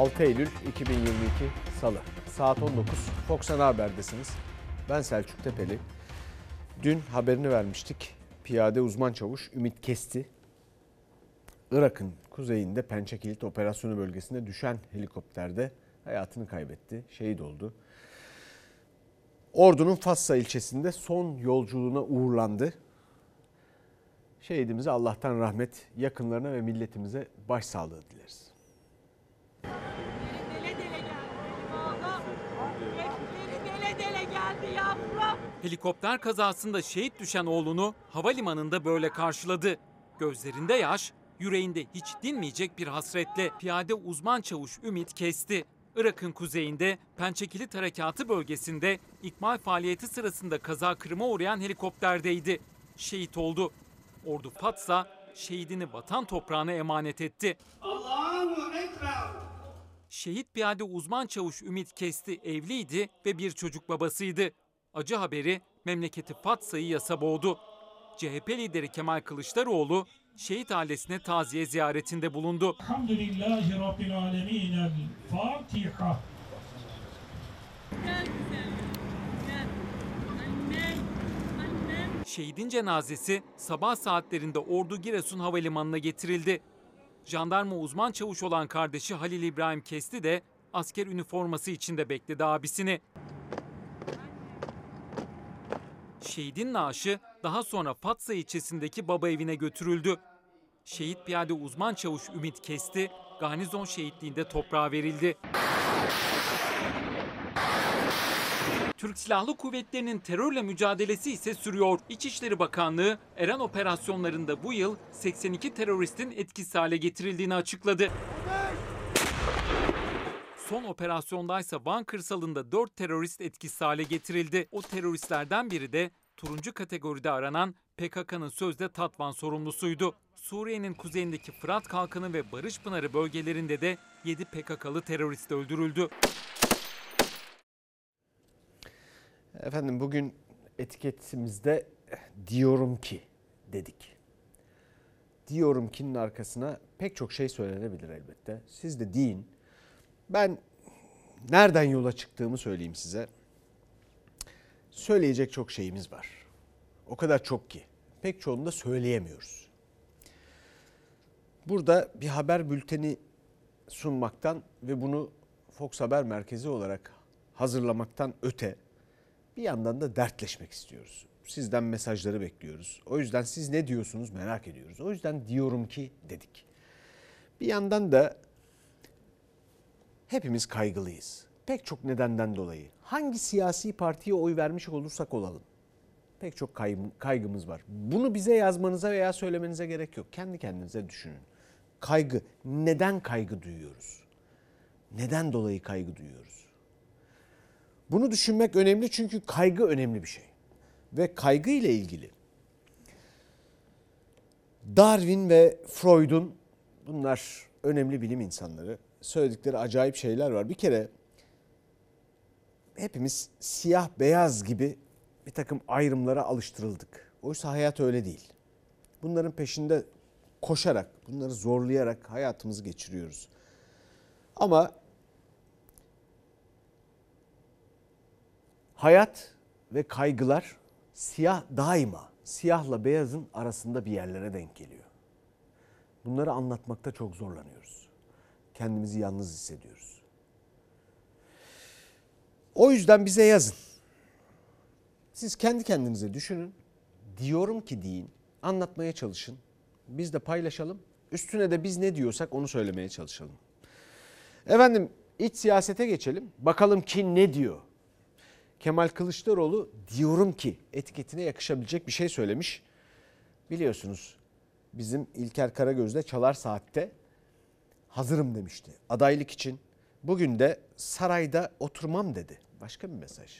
6 Eylül 2022 Salı. Saat 19. Fox Ana Haber'desiniz. Ben Selçuk Tepeli. Dün haberini vermiştik. Piyade uzman çavuş Ümit Kesti. Irak'ın kuzeyinde Pençekilit operasyonu bölgesinde düşen helikopterde hayatını kaybetti. Şehit oldu. Ordu'nun Fassa ilçesinde son yolculuğuna uğurlandı. Şehidimize Allah'tan rahmet, yakınlarına ve milletimize başsağlığı dileriz. Helikopter kazasında şehit düşen oğlunu havalimanında böyle karşıladı. Gözlerinde yaş, yüreğinde hiç dinmeyecek bir hasretle piyade uzman çavuş Ümit kesti. Irak'ın kuzeyinde Pençekilit Harekatı bölgesinde ikmal faaliyeti sırasında kaza kırıma uğrayan helikopterdeydi. Şehit oldu. Ordu Fatsa şehidini vatan toprağına emanet etti. Allahu Ekber. Şehit piyade uzman çavuş Ümit Kesti evliydi ve bir çocuk babasıydı. Acı haberi memleketi Fatsa'yı yasa boğdu. CHP lideri Kemal Kılıçdaroğlu şehit ailesine taziye ziyaretinde bulundu. Elhamdülillahi Rabbil Alemin. Fatiha. Şehidin cenazesi sabah saatlerinde Ordu Giresun Havalimanı'na getirildi. Jandarma uzman çavuş olan kardeşi Halil İbrahim Kesti de asker üniforması içinde bekledi abisini. Şehidin naaşı daha sonra Fatsa ilçesindeki baba evine götürüldü. Şehit piyade uzman çavuş Ümit Kesti, garnizon şehitliğinde toprağa verildi. Türk Silahlı Kuvvetleri'nin terörle mücadelesi ise sürüyor. İçişleri Bakanlığı Eren operasyonlarında bu yıl 82 teröristin etkisiz hale getirildiğini açıkladı. Son operasyondaysa Van kırsalında 4 terörist etkisiz hale getirildi. O teröristlerden biri de turuncu kategoride aranan PKK'nın sözde Tatvan sorumlusuydu. Suriye'nin kuzeyindeki Fırat Kalkanı ve Barış Pınarı bölgelerinde de 7 PKK'lı terörist öldürüldü. Efendim bugün etiketimizde diyorum ki dedik. Diyorum ki'nin arkasına pek çok şey söylenebilir elbette. Siz de deyin. Ben nereden yola çıktığımı söyleyeyim size. Söyleyecek çok şeyimiz var. O kadar çok ki. Pek çoğunu da söyleyemiyoruz. Burada bir haber bülteni sunmaktan ve bunu Fox Haber Merkezi olarak hazırlamaktan öte bir yandan da dertleşmek istiyoruz. Sizden mesajları bekliyoruz. O yüzden siz ne diyorsunuz merak ediyoruz. O yüzden diyorum ki dedik. Bir yandan da hepimiz kaygılıyız. Pek çok nedenden dolayı. Hangi siyasi partiye oy vermiş olursak olalım. Pek çok kaygı- kaygımız var. Bunu bize yazmanıza veya söylemenize gerek yok. Kendi kendinize düşünün. Kaygı. Neden kaygı duyuyoruz? Neden dolayı kaygı duyuyoruz? Bunu düşünmek önemli çünkü kaygı önemli bir şey. Ve kaygı ile ilgili Darwin ve Freud'un bunlar önemli bilim insanları söyledikleri acayip şeyler var. Bir kere hepimiz siyah beyaz gibi bir takım ayrımlara alıştırıldık. Oysa hayat öyle değil. Bunların peşinde koşarak, bunları zorlayarak hayatımızı geçiriyoruz. Ama hayat ve kaygılar siyah daima siyahla beyazın arasında bir yerlere denk geliyor. Bunları anlatmakta çok zorlanıyoruz. Kendimizi yalnız hissediyoruz. O yüzden bize yazın. Siz kendi kendinize düşünün. Diyorum ki deyin. Anlatmaya çalışın. Biz de paylaşalım. Üstüne de biz ne diyorsak onu söylemeye çalışalım. Efendim iç siyasete geçelim. Bakalım kim ne diyor? Kemal Kılıçdaroğlu diyorum ki etiketine yakışabilecek bir şey söylemiş. Biliyorsunuz bizim İlker Karagöz'de Çalar Saat'te hazırım demişti adaylık için. Bugün de sarayda oturmam dedi. Başka bir mesaj.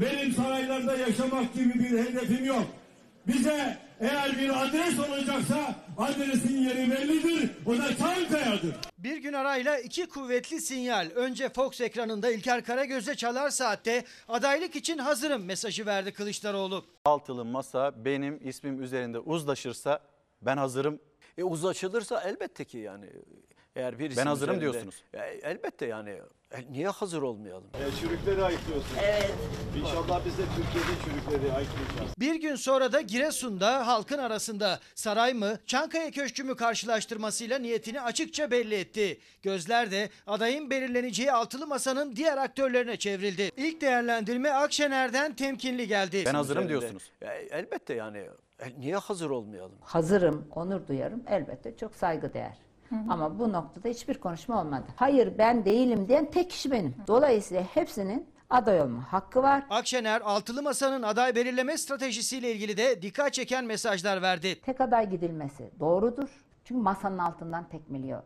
Benim saraylarda yaşamak gibi bir hedefim yok. Bize eğer bir adres olacaksa adresin yeri bellidir. O da Çankaya'dır. Bir gün arayla iki kuvvetli sinyal. Önce Fox ekranında İlker Karagöz'e çalar saatte adaylık için hazırım mesajı verdi Kılıçdaroğlu. altılı masa benim ismim üzerinde uzlaşırsa ben hazırım. E uzlaşılırsa elbette ki yani Eğer birisi Ben hazırım diyorsunuz. elbette yani e, niye hazır olmayalım? Çürükleri ayıklıyorsun. Evet. İnşallah biz de Türkiye'de çürükleri ayıklayacağız. Bir gün sonra da Giresun'da halkın arasında saray mı Çankaya Köşkü mü karşılaştırmasıyla niyetini açıkça belli etti. Gözler de adayın belirleneceği altılı masanın diğer aktörlerine çevrildi. İlk değerlendirme Akşener'den temkinli geldi. Ben hazırım Üzerinde. diyorsunuz. E, elbette yani e, niye hazır olmayalım? hazırım, onur duyarım elbette çok saygıdeğer. Ama bu noktada hiçbir konuşma olmadı. Hayır ben değilim diyen tek kişi benim. Dolayısıyla hepsinin aday olma hakkı var. Akşener altılı masanın aday belirleme stratejisiyle ilgili de dikkat çeken mesajlar verdi. Tek aday gidilmesi doğrudur. Çünkü masanın altından tekmeliyor.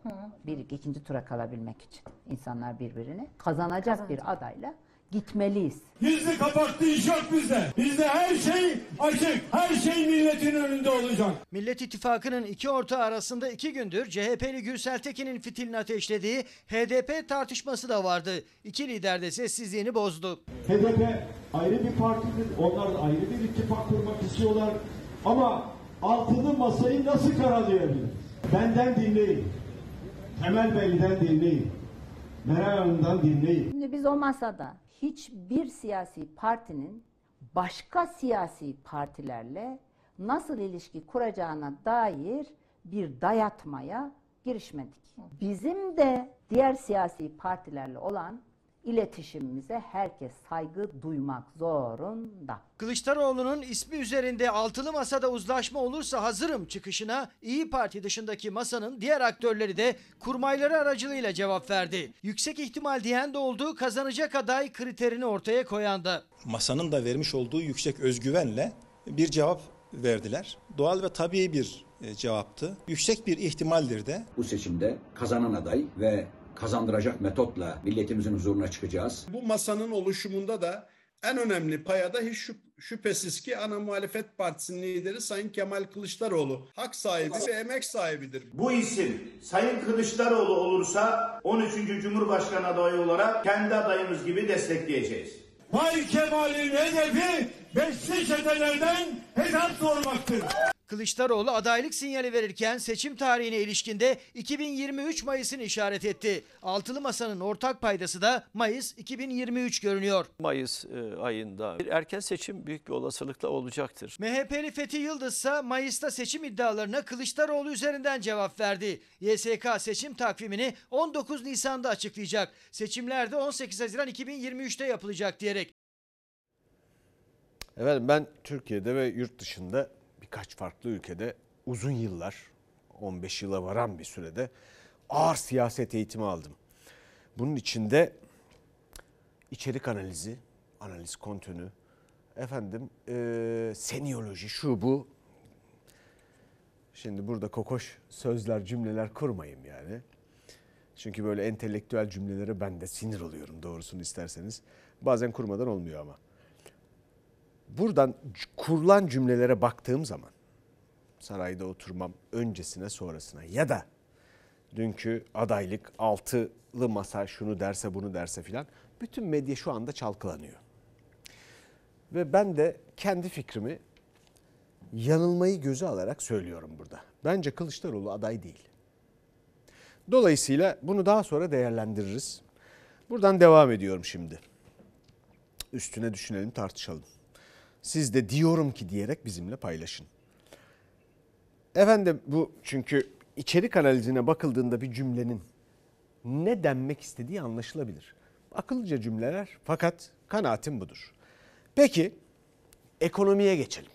Bir ikinci tura kalabilmek için insanlar birbirini kazanacak bir adayla gitmeliyiz. Gizli kapaklı iş yok bizde. Bizde her şey açık. Her şey milletin önünde olacak. Millet İttifakı'nın iki ortağı arasında iki gündür CHP'li Gürsel Tekin'in fitilini ateşlediği HDP tartışması da vardı. İki lider de sessizliğini bozdu. HDP ayrı bir partidir. Onlar da ayrı bir ittifak kurmak istiyorlar. Ama altılı masayı nasıl karalayabilir? Benden dinleyin. Temel Bey'den dinleyin. Meral Hanım'dan dinleyin. Şimdi biz o masada hiçbir siyasi partinin başka siyasi partilerle nasıl ilişki kuracağına dair bir dayatmaya girişmedik. Bizim de diğer siyasi partilerle olan iletişimimize herkes saygı duymak zorunda. Kılıçdaroğlu'nun ismi üzerinde altılı masada uzlaşma olursa hazırım çıkışına İyi Parti dışındaki masanın diğer aktörleri de kurmayları aracılığıyla cevap verdi. Yüksek ihtimal diyen de olduğu kazanacak aday kriterini ortaya koyan da. masanın da vermiş olduğu yüksek özgüvenle bir cevap verdiler. Doğal ve tabii bir e, cevaptı. Yüksek bir ihtimaldir de Bu seçimde kazanan aday ve kazandıracak metotla milletimizin huzuruna çıkacağız. Bu masanın oluşumunda da en önemli payada hiç şüp- şüphesiz ki ana muhalefet partisinin lideri Sayın Kemal Kılıçdaroğlu hak sahibi ve emek sahibidir. Bu isim Sayın Kılıçdaroğlu olursa 13. Cumhurbaşkanı adayı olarak kendi adayımız gibi destekleyeceğiz. Bay Kemal'in hedefi beşli çetelerden hesap sormaktır. Kılıçdaroğlu adaylık sinyali verirken seçim tarihine ilişkinde 2023 Mayıs'ını işaret etti. Altılı Masa'nın ortak paydası da Mayıs 2023 görünüyor. Mayıs e, ayında bir erken seçim büyük bir olasılıkla olacaktır. MHP'li Fethi Yıldız ise Mayıs'ta seçim iddialarına Kılıçdaroğlu üzerinden cevap verdi. YSK seçim takvimini 19 Nisan'da açıklayacak. Seçimler de 18 Haziran 2023'te yapılacak diyerek. Efendim ben Türkiye'de ve yurt dışında birkaç farklı ülkede uzun yıllar 15 yıla varan bir sürede ağır siyaset eğitimi aldım. Bunun içinde içerik analizi, analiz kontünü, efendim eee senioloji şu bu. Şimdi burada kokoş sözler cümleler kurmayayım yani. Çünkü böyle entelektüel cümlelere ben de sinir oluyorum doğrusunu isterseniz. Bazen kurmadan olmuyor ama buradan kurulan cümlelere baktığım zaman sarayda oturmam öncesine sonrasına ya da dünkü adaylık altılı masa şunu derse bunu derse filan bütün medya şu anda çalkalanıyor. Ve ben de kendi fikrimi yanılmayı göze alarak söylüyorum burada. Bence Kılıçdaroğlu aday değil. Dolayısıyla bunu daha sonra değerlendiririz. Buradan devam ediyorum şimdi. Üstüne düşünelim, tartışalım. Siz de diyorum ki diyerek bizimle paylaşın. Efendim bu çünkü içerik analizine bakıldığında bir cümlenin ne denmek istediği anlaşılabilir. Akıllıca cümleler fakat kanaatim budur. Peki ekonomiye geçelim.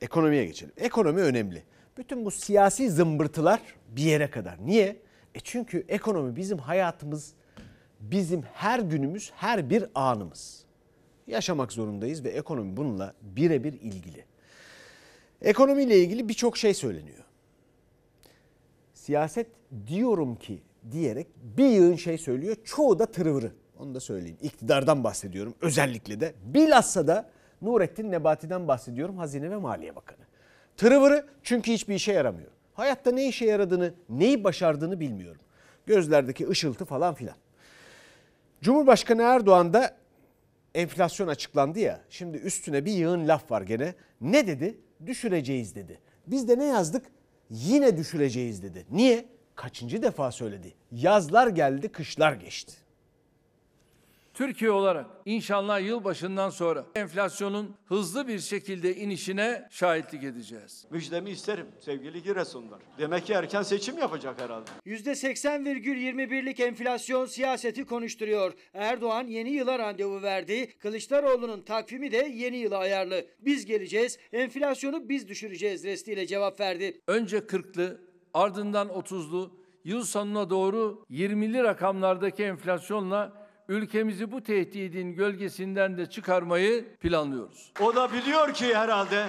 Ekonomiye geçelim. Ekonomi önemli. Bütün bu siyasi zımbırtılar bir yere kadar. Niye? E çünkü ekonomi bizim hayatımız, bizim her günümüz, her bir anımız yaşamak zorundayız ve ekonomi bununla birebir ilgili. Ekonomiyle ilgili birçok şey söyleniyor. Siyaset diyorum ki diyerek bir yığın şey söylüyor. Çoğu da tırıvırı. Onu da söyleyeyim. İktidardan bahsediyorum özellikle de. Bilhassa da Nurettin Nebati'den bahsediyorum. Hazine ve Maliye Bakanı. Tırıvırı çünkü hiçbir işe yaramıyor. Hayatta ne işe yaradığını, neyi başardığını bilmiyorum. Gözlerdeki ışıltı falan filan. Cumhurbaşkanı Erdoğan da enflasyon açıklandı ya. Şimdi üstüne bir yığın laf var gene. Ne dedi? Düşüreceğiz dedi. Biz de ne yazdık? Yine düşüreceğiz dedi. Niye? kaçıncı defa söyledi. Yazlar geldi, kışlar geçti. Türkiye olarak inşallah yılbaşından sonra enflasyonun hızlı bir şekilde inişine şahitlik edeceğiz. Müjdemi isterim sevgili Giresunlar. Demek ki erken seçim yapacak herhalde. %80,21'lik enflasyon siyaseti konuşturuyor. Erdoğan yeni yıla randevu verdi. Kılıçdaroğlu'nun takvimi de yeni yıla ayarlı. Biz geleceğiz, enflasyonu biz düşüreceğiz restiyle cevap verdi. Önce 40'lı, ardından 30'lu, yıl sonuna doğru 20'li rakamlardaki enflasyonla ülkemizi bu tehdidin gölgesinden de çıkarmayı planlıyoruz. O da biliyor ki herhalde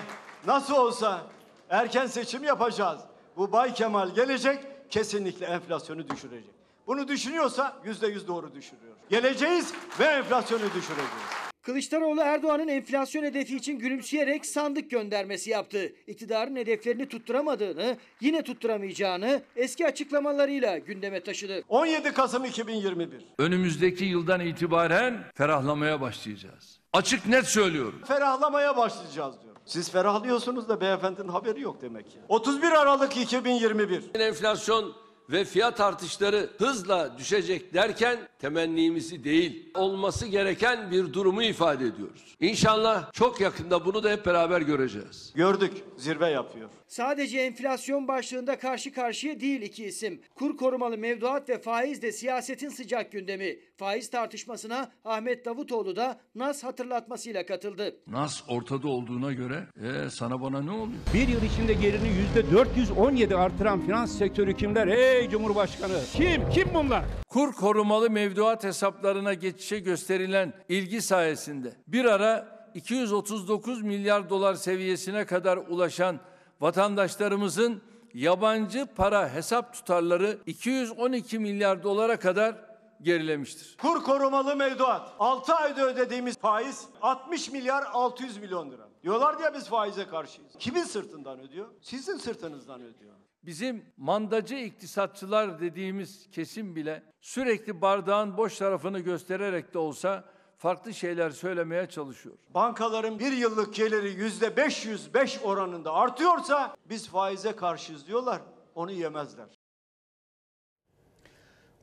nasıl olsa erken seçim yapacağız. Bu Bay Kemal gelecek kesinlikle enflasyonu düşürecek. Bunu düşünüyorsa yüzde yüz doğru düşürüyor. Geleceğiz ve enflasyonu düşüreceğiz. Kılıçdaroğlu Erdoğan'ın enflasyon hedefi için gülümseyerek sandık göndermesi yaptı. İktidarın hedeflerini tutturamadığını, yine tutturamayacağını eski açıklamalarıyla gündeme taşıdı. 17 Kasım 2021. Önümüzdeki yıldan itibaren ferahlamaya başlayacağız. Açık net söylüyorum. Ferahlamaya başlayacağız diyor. Siz ferahlıyorsunuz da beyefendinin haberi yok demek ki. 31 Aralık 2021. Enflasyon ve fiyat artışları hızla düşecek derken temennimizi değil, olması gereken bir durumu ifade ediyoruz. İnşallah çok yakında bunu da hep beraber göreceğiz. Gördük zirve yapıyor. Sadece enflasyon başlığında karşı karşıya değil iki isim. Kur korumalı mevduat ve faiz de siyasetin sıcak gündemi. Faiz tartışmasına Ahmet Davutoğlu da Nas hatırlatmasıyla katıldı. Nas ortada olduğuna göre e, sana bana ne oluyor? Bir yıl içinde gelirini yüzde 417 artıran finans sektörü kimler? Ey Cumhurbaşkanı! Kim? Kim bunlar? Kur korumalı mevduat hesaplarına geçişe gösterilen ilgi sayesinde bir ara 239 milyar dolar seviyesine kadar ulaşan vatandaşlarımızın yabancı para hesap tutarları 212 milyar dolara kadar gerilemiştir. Kur korumalı mevduat. 6 ayda ödediğimiz faiz 60 milyar 600 milyon lira. Diyorlar ya biz faize karşıyız. Kimin sırtından ödüyor? Sizin sırtınızdan ödüyor. Bizim mandacı iktisatçılar dediğimiz kesim bile sürekli bardağın boş tarafını göstererek de olsa farklı şeyler söylemeye çalışıyor. Bankaların bir yıllık geliri yüzde 505 oranında artıyorsa biz faize karşıyız diyorlar. Onu yemezler.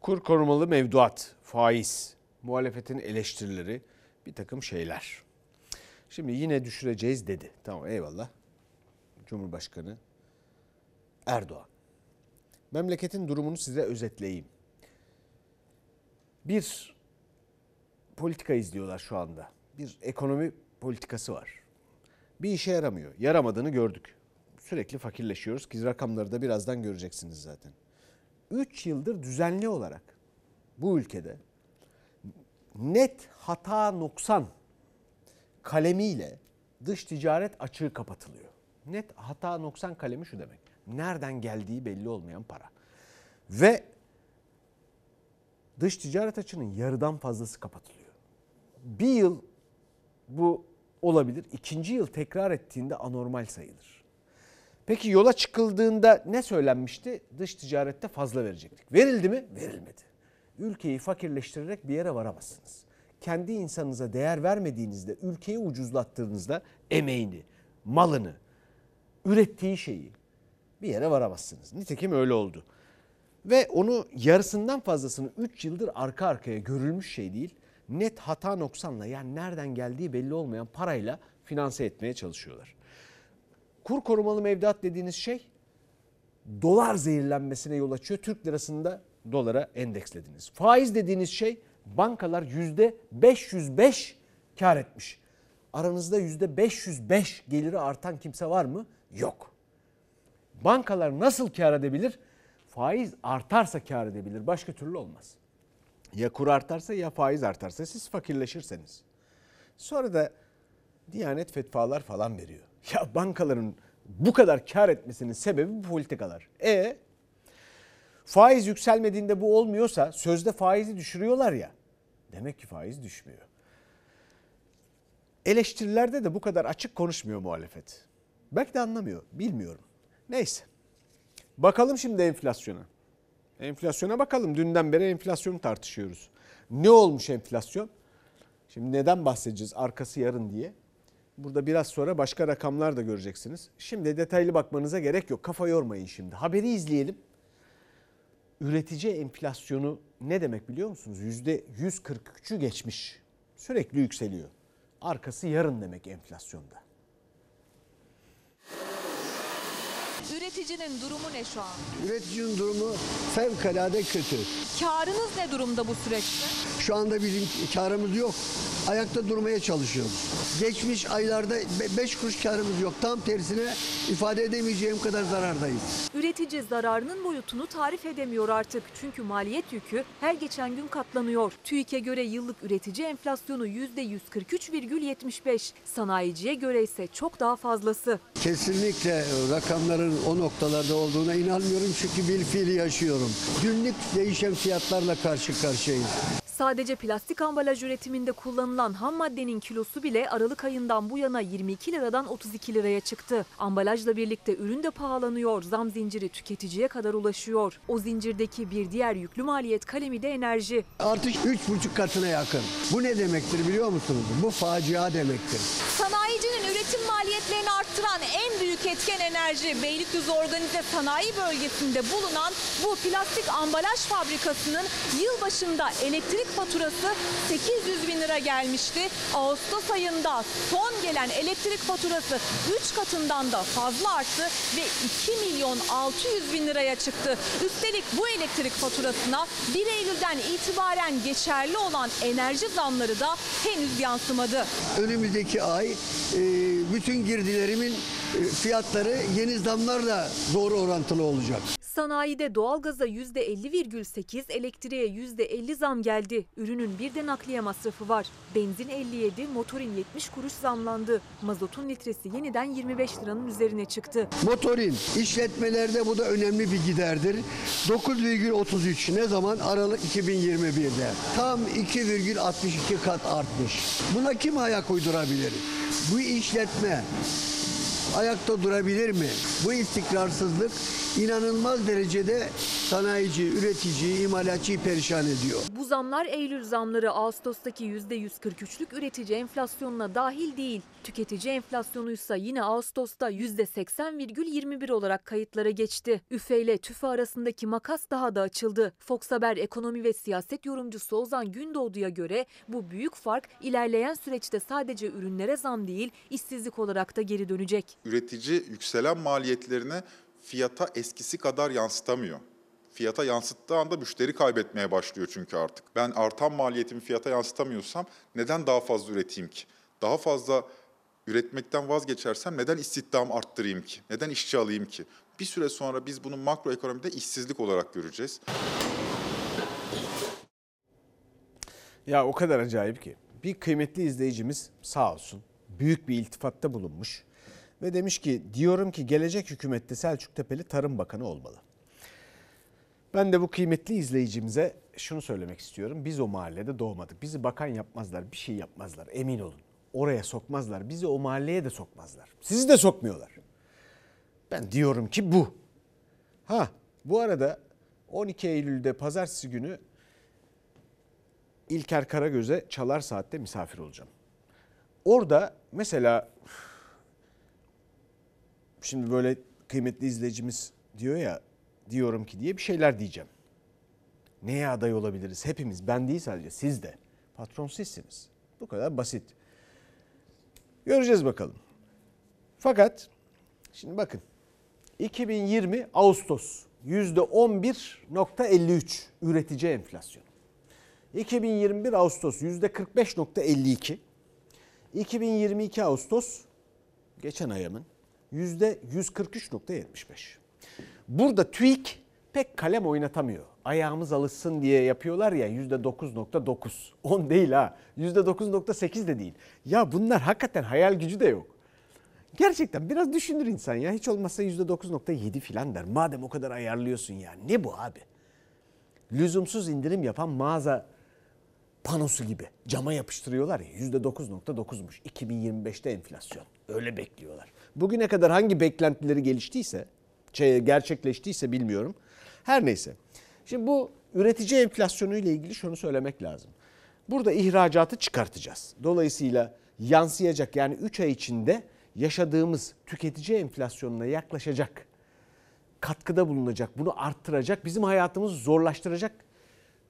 Kur korumalı mevduat, faiz, muhalefetin eleştirileri, bir takım şeyler. Şimdi yine düşüreceğiz dedi. Tamam eyvallah. Cumhurbaşkanı Erdoğan. Memleketin durumunu size özetleyeyim. Bir politika izliyorlar şu anda. Bir ekonomi politikası var. Bir işe yaramıyor. Yaramadığını gördük. Sürekli fakirleşiyoruz ki rakamları da birazdan göreceksiniz zaten. 3 yıldır düzenli olarak bu ülkede net hata noksan kalemiyle dış ticaret açığı kapatılıyor. Net hata noksan kalemi şu demek. Nereden geldiği belli olmayan para. Ve dış ticaret açığının yarıdan fazlası kapatılıyor. Bir yıl bu olabilir. İkinci yıl tekrar ettiğinde anormal sayılır. Peki yola çıkıldığında ne söylenmişti? Dış ticarette fazla verecektik. Verildi mi? Verilmedi. Ülkeyi fakirleştirerek bir yere varamazsınız. Kendi insanınıza değer vermediğinizde, ülkeyi ucuzlattığınızda emeğini, malını, ürettiği şeyi bir yere varamazsınız. Nitekim öyle oldu. Ve onu yarısından fazlasını 3 yıldır arka arkaya görülmüş şey değil. Net hata noksanla yani nereden geldiği belli olmayan parayla finanse etmeye çalışıyorlar. Kur korumalı mevduat dediğiniz şey dolar zehirlenmesine yol açıyor. Türk lirasında dolara endekslediniz. Faiz dediğiniz şey bankalar yüzde 505 kar etmiş. Aranızda yüzde 505 geliri artan kimse var mı? Yok. Bankalar nasıl kar edebilir? Faiz artarsa kar edebilir. Başka türlü olmaz. Ya kur artarsa ya faiz artarsa siz fakirleşirseniz. Sonra da Diyanet fetvalar falan veriyor. Ya bankaların bu kadar kar etmesinin sebebi bu politikalar. E faiz yükselmediğinde bu olmuyorsa sözde faizi düşürüyorlar ya. Demek ki faiz düşmüyor. Eleştirilerde de bu kadar açık konuşmuyor muhalefet. Belki de anlamıyor, bilmiyorum. Neyse. Bakalım şimdi enflasyona. Enflasyona bakalım. Dünden beri enflasyonu tartışıyoruz. Ne olmuş enflasyon? Şimdi neden bahsedeceğiz arkası yarın diye. Burada biraz sonra başka rakamlar da göreceksiniz. Şimdi detaylı bakmanıza gerek yok. Kafa yormayın şimdi. Haberi izleyelim. üretici enflasyonu ne demek biliyor musunuz? Yüzde 143'ü geçmiş. Sürekli yükseliyor. Arkası yarın demek enflasyonda. Üreticinin durumu ne şu an? Üreticinin durumu fevkalade kötü. Karınız ne durumda bu süreçte? Şu anda bizim karımız yok. Ayakta durmaya çalışıyoruz. Geçmiş aylarda 5 kuruş karımız yok. Tam tersine ifade edemeyeceğim kadar zarardayız. Üretici zararının boyutunu tarif edemiyor artık. Çünkü maliyet yükü her geçen gün katlanıyor. TÜİK'e göre yıllık üretici enflasyonu %143,75. Sanayiciye göre ise çok daha fazlası. Kesinlikle rakamların o noktalarda olduğuna inanmıyorum çünkü bil fiili yaşıyorum. Günlük değişen fiyatlarla karşı karşıyayız. Sadece plastik ambalaj üretiminde kullanılan ham maddenin kilosu bile Aralık ayından bu yana 22 liradan 32 liraya çıktı. Ambalajla birlikte ürün de pahalanıyor. Zam zinciri tüketiciye kadar ulaşıyor. O zincirdeki bir diğer yüklü maliyet kalemi de enerji. Artış 3,5 katına yakın. Bu ne demektir biliyor musunuz? Bu facia demektir. Sanayicinin üretim maliyetlerini arttıran en büyük etken enerji. Beylikdüzü Organize Sanayi Bölgesi'nde bulunan bu plastik ambalaj fabrikasının yıl başında elektrik faturası 800 bin lira gelmişti. Ağustos ayında son gelen elektrik faturası 3 katından da fazla arttı ve 2 milyon 600 bin liraya çıktı. Üstelik bu elektrik faturasına 1 Eylül'den itibaren geçerli olan enerji zamları da henüz yansımadı. Önümüzdeki ay e, bütün girdilerimin e, fiyatları yeni zamlarla doğru orantılı olacak. Sanayide doğalgaza %50,8, elektriğe %50 zam geldi. Ürünün bir de nakliye masrafı var. Benzin 57, motorin 70 kuruş zamlandı. Mazotun litresi yeniden 25 liranın üzerine çıktı. Motorin işletmelerde bu da önemli bir giderdir. 9,33 ne zaman? Aralık 2021'de. Tam 2,62 kat artmış. Buna kim ayak uydurabilir? Bu işletme ayakta durabilir mi? Bu istikrarsızlık inanılmaz derecede sanayici, üretici, imalatçıyı perişan ediyor. Bu zamlar Eylül zamları Ağustos'taki %143'lük üretici enflasyonuna dahil değil. Tüketici enflasyonuysa yine Ağustos'ta %80,21 olarak kayıtlara geçti. Üfe ile TÜFE arasındaki makas daha da açıldı. Fox Haber ekonomi ve siyaset yorumcusu Ozan Gündoğdu'ya göre bu büyük fark ilerleyen süreçte sadece ürünlere zam değil işsizlik olarak da geri dönecek. Üretici yükselen maliyetlerini fiyata eskisi kadar yansıtamıyor. Fiyata yansıttığı anda müşteri kaybetmeye başlıyor çünkü artık. Ben artan maliyetimi fiyata yansıtamıyorsam neden daha fazla üreteyim ki? Daha fazla üretmekten vazgeçersem neden istihdam arttırayım ki? Neden işçi alayım ki? Bir süre sonra biz bunu makroekonomide işsizlik olarak göreceğiz. Ya o kadar acayip ki. Bir kıymetli izleyicimiz sağ olsun büyük bir iltifatta bulunmuş ve demiş ki diyorum ki gelecek hükümette Selçuk Tepeli Tarım Bakanı olmalı. Ben de bu kıymetli izleyicimize şunu söylemek istiyorum. Biz o mahallede doğmadık. Bizi bakan yapmazlar, bir şey yapmazlar emin olun. Oraya sokmazlar. Bizi o mahalleye de sokmazlar. Sizi de sokmuyorlar. Ben diyorum ki bu. Ha bu arada 12 Eylül'de pazartesi günü İlker Karagöz'e Çalar Saat'te misafir olacağım. Orada mesela şimdi böyle kıymetli izleyicimiz diyor ya diyorum ki diye bir şeyler diyeceğim. Neye aday olabiliriz? Hepimiz. Ben değil sadece siz de. Patron sizsiniz. Bu kadar basit. Göreceğiz bakalım. Fakat şimdi bakın 2020 Ağustos %11.53 üretici enflasyonu. 2021 Ağustos %45.52. 2022 Ağustos geçen ayımın %143.75. Burada TÜİK pek kalem oynatamıyor. Ayağımız alışsın diye yapıyorlar ya %9.9. 10 değil ha. %9.8 de değil. Ya bunlar hakikaten hayal gücü de yok. Gerçekten biraz düşünür insan ya. Hiç olmazsa %9.7 filan der. Madem o kadar ayarlıyorsun ya. Ne bu abi? Lüzumsuz indirim yapan mağaza panosu gibi cama yapıştırıyorlar ya %9.9'muş 2025'te enflasyon. Öyle bekliyorlar. Bugüne kadar hangi beklentileri geliştiyse, şey, gerçekleştiyse bilmiyorum. Her neyse. Şimdi bu üretici enflasyonu ile ilgili şunu söylemek lazım. Burada ihracatı çıkartacağız. Dolayısıyla yansıyacak yani 3 ay içinde yaşadığımız tüketici enflasyonuna yaklaşacak katkıda bulunacak, bunu arttıracak, bizim hayatımızı zorlaştıracak.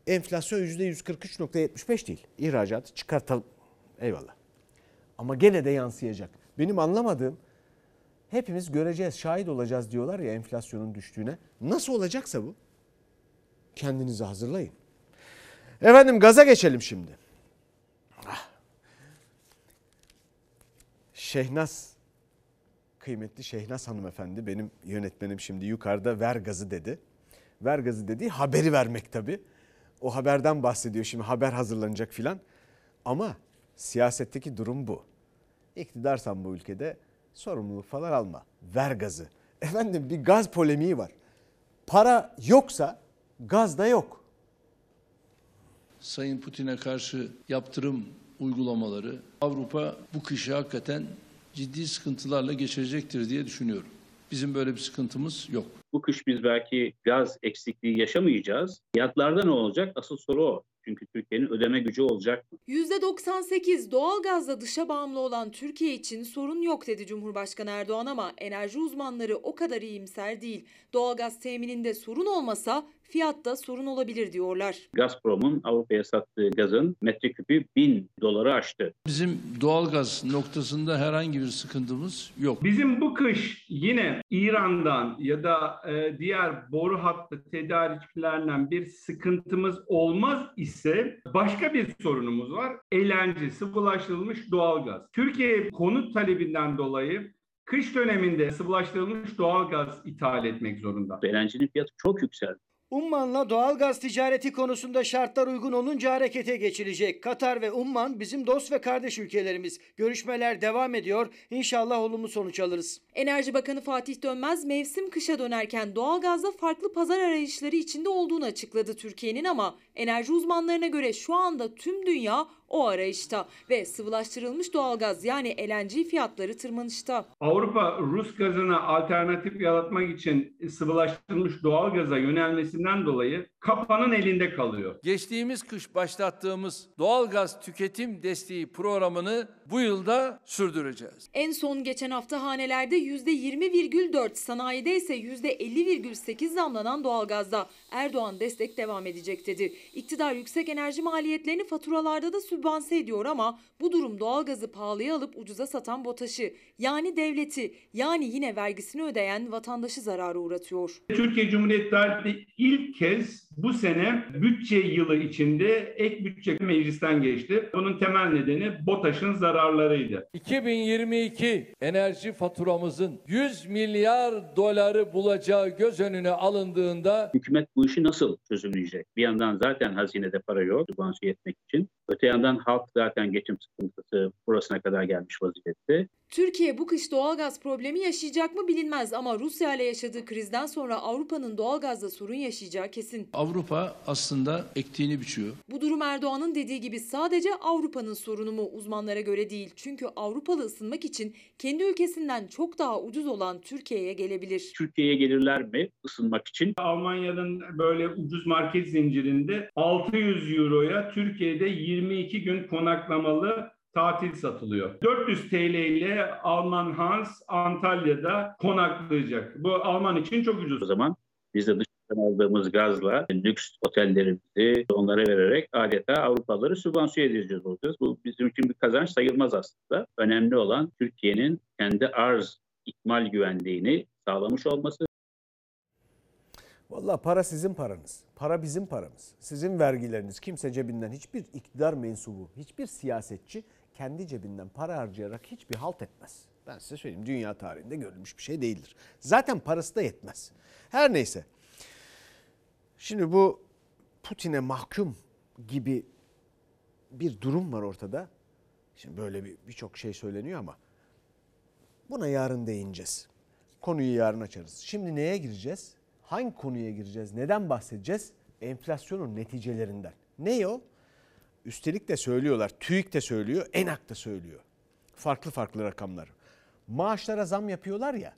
Enflasyon %143.75 değil. İhracatı çıkartalım. Eyvallah. Ama gene de yansıyacak. Benim anlamadığım hepimiz göreceğiz, şahit olacağız diyorlar ya enflasyonun düştüğüne. Nasıl olacaksa bu? Kendinizi hazırlayın. Efendim gaza geçelim şimdi. Ah. Şehnaz, kıymetli Şehnaz hanımefendi benim yönetmenim şimdi yukarıda ver gazı dedi. Ver gazı dediği haberi vermek tabii. O haberden bahsediyor şimdi haber hazırlanacak filan. Ama siyasetteki durum bu. İktidarsan bu ülkede sorumluluk falan alma. Ver gazı. Efendim bir gaz polemiği var. Para yoksa gaz da yok. Sayın Putin'e karşı yaptırım uygulamaları Avrupa bu kışı hakikaten ciddi sıkıntılarla geçirecektir diye düşünüyorum. Bizim böyle bir sıkıntımız yok. Bu kış biz belki gaz eksikliği yaşamayacağız. Fiyatlarda ne olacak? Asıl soru o. Çünkü Türkiye'nin ödeme gücü olacak mı? %98 doğalgazla dışa bağımlı olan Türkiye için sorun yok dedi Cumhurbaşkanı Erdoğan ama enerji uzmanları o kadar iyimser değil. Doğalgaz temininde sorun olmasa fiyatta sorun olabilir diyorlar. Gazprom'un Avrupa'ya sattığı gazın metreküpü 1000 doları aştı. Bizim doğalgaz noktasında herhangi bir sıkıntımız yok. Bizim bu kış yine İran'dan ya da e, diğer boru hattı tedarikçilerinden bir sıkıntımız olmaz ise başka bir sorunumuz var. LNG, sıvılaştırılmış doğalgaz. Türkiye konut talebinden dolayı kış döneminde sıvılaştırılmış doğalgaz ithal etmek zorunda. LNG'nin fiyatı çok yükseldi. Umman'la doğalgaz ticareti konusunda şartlar uygun olunca harekete geçilecek. Katar ve Umman bizim dost ve kardeş ülkelerimiz. Görüşmeler devam ediyor. İnşallah olumlu sonuç alırız. Enerji Bakanı Fatih Dönmez mevsim kışa dönerken doğalgazda farklı pazar arayışları içinde olduğunu açıkladı Türkiye'nin ama enerji uzmanlarına göre şu anda tüm dünya o arayışta ve sıvılaştırılmış doğalgaz yani LNG fiyatları tırmanışta. Avrupa Rus gazına alternatif yaratmak için sıvılaştırılmış doğalgaza yönelmesinden dolayı kapanın elinde kalıyor. Geçtiğimiz kış başlattığımız doğalgaz tüketim desteği programını bu yılda sürdüreceğiz. En son geçen hafta hanelerde %20,4, sanayide ise %50,8 zamlanan doğalgazda Erdoğan destek devam edecek dedi. İktidar yüksek enerji maliyetlerini faturalarda da sübvanse ediyor ama bu durum doğalgazı pahalıya alıp ucuza satan BOTAŞ'ı yani devleti yani yine vergisini ödeyen vatandaşı zarara uğratıyor. Türkiye Cumhuriyeti tarihinde ilk kez bu sene bütçe yılı içinde ek bütçe meclisten geçti. Bunun temel nedeni BOTAŞ'ın zararlarıydı. 2022 enerji faturamızın 100 milyar doları bulacağı göz önüne alındığında Hükümet bu işi nasıl çözümleyecek? Bir yandan zaten hazinede para yok sübvanse etmek için. Öte yandan halk zaten geçim sıkıntısı burasına kadar gelmiş vaziyette. Türkiye bu kış doğalgaz problemi yaşayacak mı bilinmez ama Rusya ile yaşadığı krizden sonra Avrupa'nın doğalgazda sorun yaşayacağı kesin. Avrupa aslında ektiğini biçiyor. Bu durum Erdoğan'ın dediği gibi sadece Avrupa'nın sorunu mu uzmanlara göre değil. Çünkü Avrupalı ısınmak için kendi ülkesinden çok daha ucuz olan Türkiye'ye gelebilir. Türkiye'ye gelirler mi ısınmak için? Almanya'nın böyle ucuz market zincirinde 600 euroya Türkiye'de 22 gün konaklamalı tatil satılıyor. 400 TL ile Alman Hans Antalya'da konaklayacak. Bu Alman için çok ucuz. O zaman biz de aldığımız gazla lüks otellerimizi onlara vererek adeta Avrupalıları sübvanse edeceğiz olacağız. Bu bizim için bir kazanç sayılmaz aslında. Önemli olan Türkiye'nin kendi arz ikmal güvenliğini sağlamış olması. Vallahi para sizin paranız. Para bizim paramız. Sizin vergileriniz. Kimse cebinden hiçbir iktidar mensubu, hiçbir siyasetçi kendi cebinden para harcayarak hiçbir halt etmez. Ben size söyleyeyim dünya tarihinde görülmüş bir şey değildir. Zaten parası da yetmez. Her neyse. Şimdi bu Putin'e mahkum gibi bir durum var ortada. Şimdi böyle bir birçok şey söyleniyor ama buna yarın değineceğiz. Konuyu yarın açarız. Şimdi neye gireceğiz? Hangi konuya gireceğiz? Neden bahsedeceğiz? Enflasyonun neticelerinden. Ne o? Üstelik de söylüyorlar. TÜİK de söylüyor, ENAK da söylüyor. Farklı farklı rakamlar. Maaşlara zam yapıyorlar ya.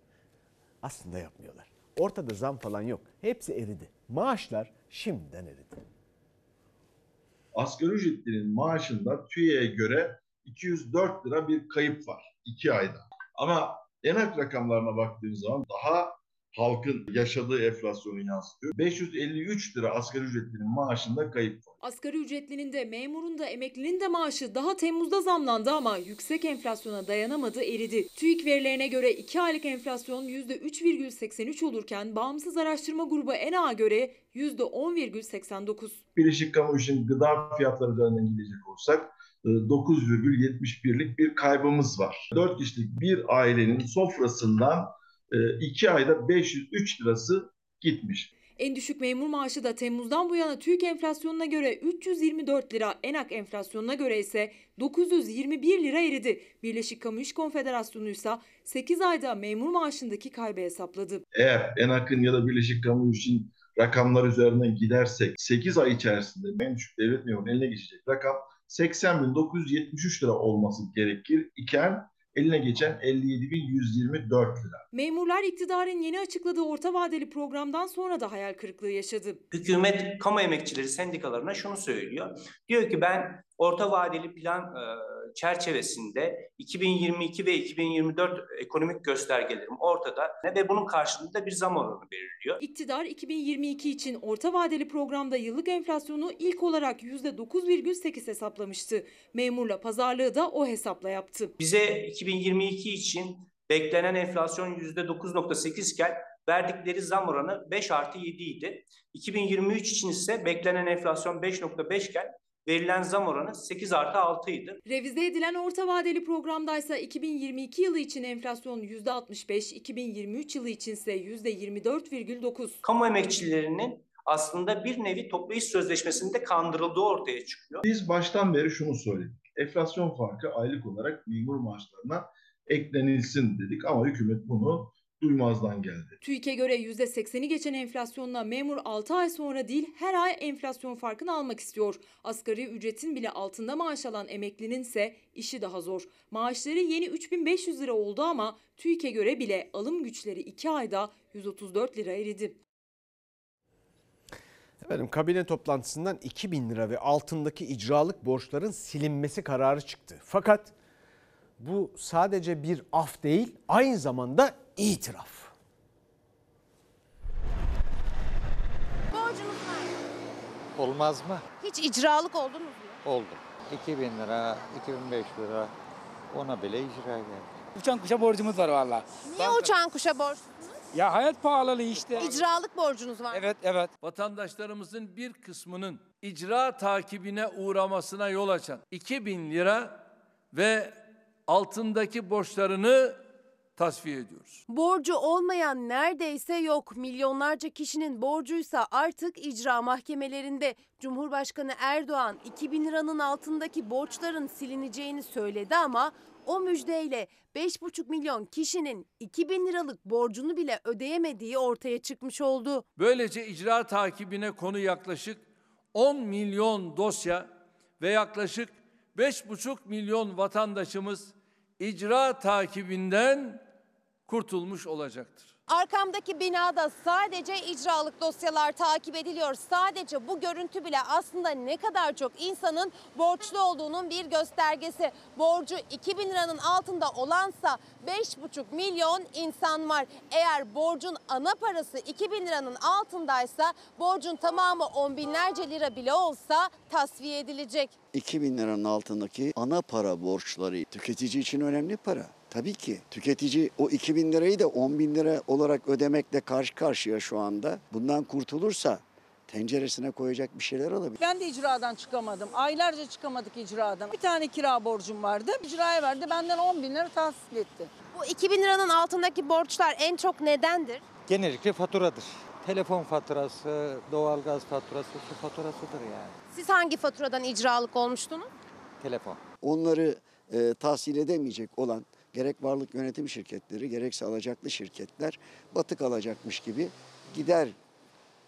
Aslında yapmıyorlar. Ortada zam falan yok. Hepsi eridi. Maaşlar şimdiden eridi. Asgari ücretlinin maaşında TÜİ'ye göre 204 lira bir kayıp var 2 ayda. Ama enak rakamlarına baktığımız zaman daha halkın yaşadığı enflasyonu yansıtıyor. 553 lira asgari ücretlinin maaşında kayıp var. Asgari ücretlinin de memurun da emeklinin de maaşı daha Temmuz'da zamlandı ama yüksek enflasyona dayanamadı eridi. TÜİK verilerine göre 2 aylık enflasyon %3,83 olurken bağımsız araştırma grubu ENA'a göre %10,89. Birleşik Kamu İş'in gıda fiyatları üzerinden gidecek olsak e, 9,71'lik bir kaybımız var. 4 kişilik bir ailenin sofrasından 2 ayda 503 lirası gitmiş. En düşük memur maaşı da Temmuz'dan bu yana TÜİK enflasyonuna göre 324 lira, ENAK enflasyonuna göre ise 921 lira eridi. Birleşik Kamu İş Konfederasyonu ise 8 ayda memur maaşındaki kaybı hesapladı. Eğer ENAK'ın ya da Birleşik Kamu İş'in rakamlar üzerinden gidersek 8 ay içerisinde en düşük devlet memurunun eline geçecek rakam 80.973 lira olması gerekir iken eline geçen 57.124 lira. Memurlar iktidarın yeni açıkladığı orta vadeli programdan sonra da hayal kırıklığı yaşadı. Hükümet kamu emekçileri sendikalarına şunu söylüyor. Diyor ki ben orta vadeli plan e, çerçevesinde 2022 ve 2024 ekonomik göstergelerim ortada ve bunun karşılığında bir zam oranı belirliyor. İktidar 2022 için orta vadeli programda yıllık enflasyonu ilk olarak %9,8 hesaplamıştı. Memurla pazarlığı da o hesapla yaptı. Bize 2022 için beklenen enflasyon %9.8 iken verdikleri zam oranı 5 artı 7 idi. 2023 için ise beklenen enflasyon 5.5 iken verilen zam oranı 8 artı 6 idi. Revize edilen orta vadeli programdaysa 2022 yılı için enflasyon %65, 2023 yılı için ise %24,9. Kamu emekçilerinin aslında bir nevi toplu iş sözleşmesinde kandırıldığı ortaya çıkıyor. Biz baştan beri şunu söyledik. Enflasyon farkı aylık olarak memur maaşlarına eklenilsin dedik ama hükümet bunu duymazdan geldi. TÜİK'e göre %80'i geçen enflasyonla memur 6 ay sonra değil her ay enflasyon farkını almak istiyor. Asgari ücretin bile altında maaş alan emeklinin ise işi daha zor. Maaşları yeni 3500 lira oldu ama TÜİK'e göre bile alım güçleri 2 ayda 134 lira eridi. Efendim kabine toplantısından 2000 lira ve altındaki icralık borçların silinmesi kararı çıktı. Fakat bu sadece bir af değil, aynı zamanda itiraf. Borcunuz var. Olmaz mı? Hiç icralık oldunuz mu? Oldu. 2000 lira, 2005 lira ona bile icra geldi. Uçan kuşa borcumuz var valla. Niye uçan kuşa borçlusunuz? Ya hayat pahalılığı işte. İcralık borcunuz var. Evet, evet. Vatandaşlarımızın bir kısmının icra takibine uğramasına yol açan 2000 lira ve altındaki borçlarını tasfiye ediyoruz. Borcu olmayan neredeyse yok. Milyonlarca kişinin borcuysa artık icra mahkemelerinde. Cumhurbaşkanı Erdoğan 2000 liranın altındaki borçların silineceğini söyledi ama o müjdeyle 5,5 milyon kişinin 2000 liralık borcunu bile ödeyemediği ortaya çıkmış oldu. Böylece icra takibine konu yaklaşık 10 milyon dosya ve yaklaşık 5,5 milyon vatandaşımız icra takibinden kurtulmuş olacaktır. Arkamdaki binada sadece icralık dosyalar takip ediliyor. Sadece bu görüntü bile aslında ne kadar çok insanın borçlu olduğunun bir göstergesi. Borcu 2000 liranın altında olansa 5,5 milyon insan var. Eğer borcun ana parası 2000 liranın altındaysa borcun tamamı on binlerce lira bile olsa tasfiye edilecek. 2000 liranın altındaki ana para borçları tüketici için önemli para. Tabii ki tüketici o 2000 lirayı da 10 bin lira olarak ödemekle karşı karşıya şu anda. Bundan kurtulursa tenceresine koyacak bir şeyler alabilir. Ben de icradan çıkamadım. Aylarca çıkamadık icradan. Bir tane kira borcum vardı. İcraya verdi. Benden 10 bin lira tahsil etti. Bu 2000 liranın altındaki borçlar en çok nedendir? Genellikle faturadır. Telefon faturası, doğalgaz faturası, su faturasıdır yani. Siz hangi faturadan icralık olmuştunuz? Telefon. Onları e, tahsil edemeyecek olan gerek varlık yönetim şirketleri gerekse alacaklı şirketler batık alacakmış gibi gider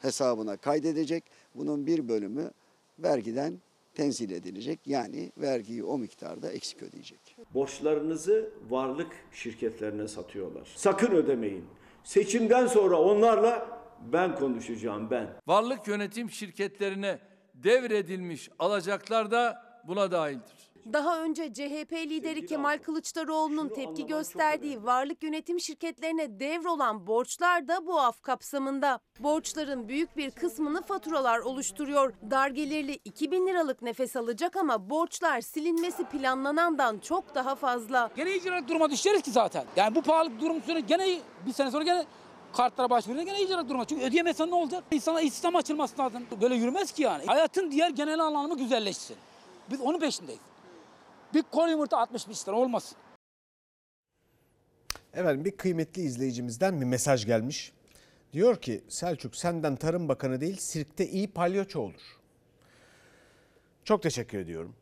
hesabına kaydedecek. Bunun bir bölümü vergiden tenzil edilecek. Yani vergiyi o miktarda eksik ödeyecek. Borçlarınızı varlık şirketlerine satıyorlar. Sakın ödemeyin. Seçimden sonra onlarla ben konuşacağım ben. Varlık yönetim şirketlerine devredilmiş alacaklar da buna dahildir. Daha önce CHP lideri Kemal Kılıçdaroğlu'nun tepki gösterdiği varlık yönetim şirketlerine devrolan borçlar da bu af kapsamında. Borçların büyük bir kısmını faturalar oluşturuyor. Dar gelirli 2000 liralık nefes alacak ama borçlar silinmesi planlanandan çok daha fazla. Gene icra duruma düşeriz ki zaten. Yani bu pahalılık durum sonra gene bir sene sonra gene kartlara başvurunca gene icra duruma. Çünkü ödeyemezsen ne olacak? İnsana istihdam açılması lazım. Böyle yürümez ki yani. Hayatın diğer genel anlamı güzelleşsin. Biz onun peşindeyiz. Bir kol yumurta 65 lira olmasın. Efendim bir kıymetli izleyicimizden bir mesaj gelmiş. Diyor ki Selçuk senden Tarım Bakanı değil sirkte iyi palyaço olur. Çok teşekkür ediyorum.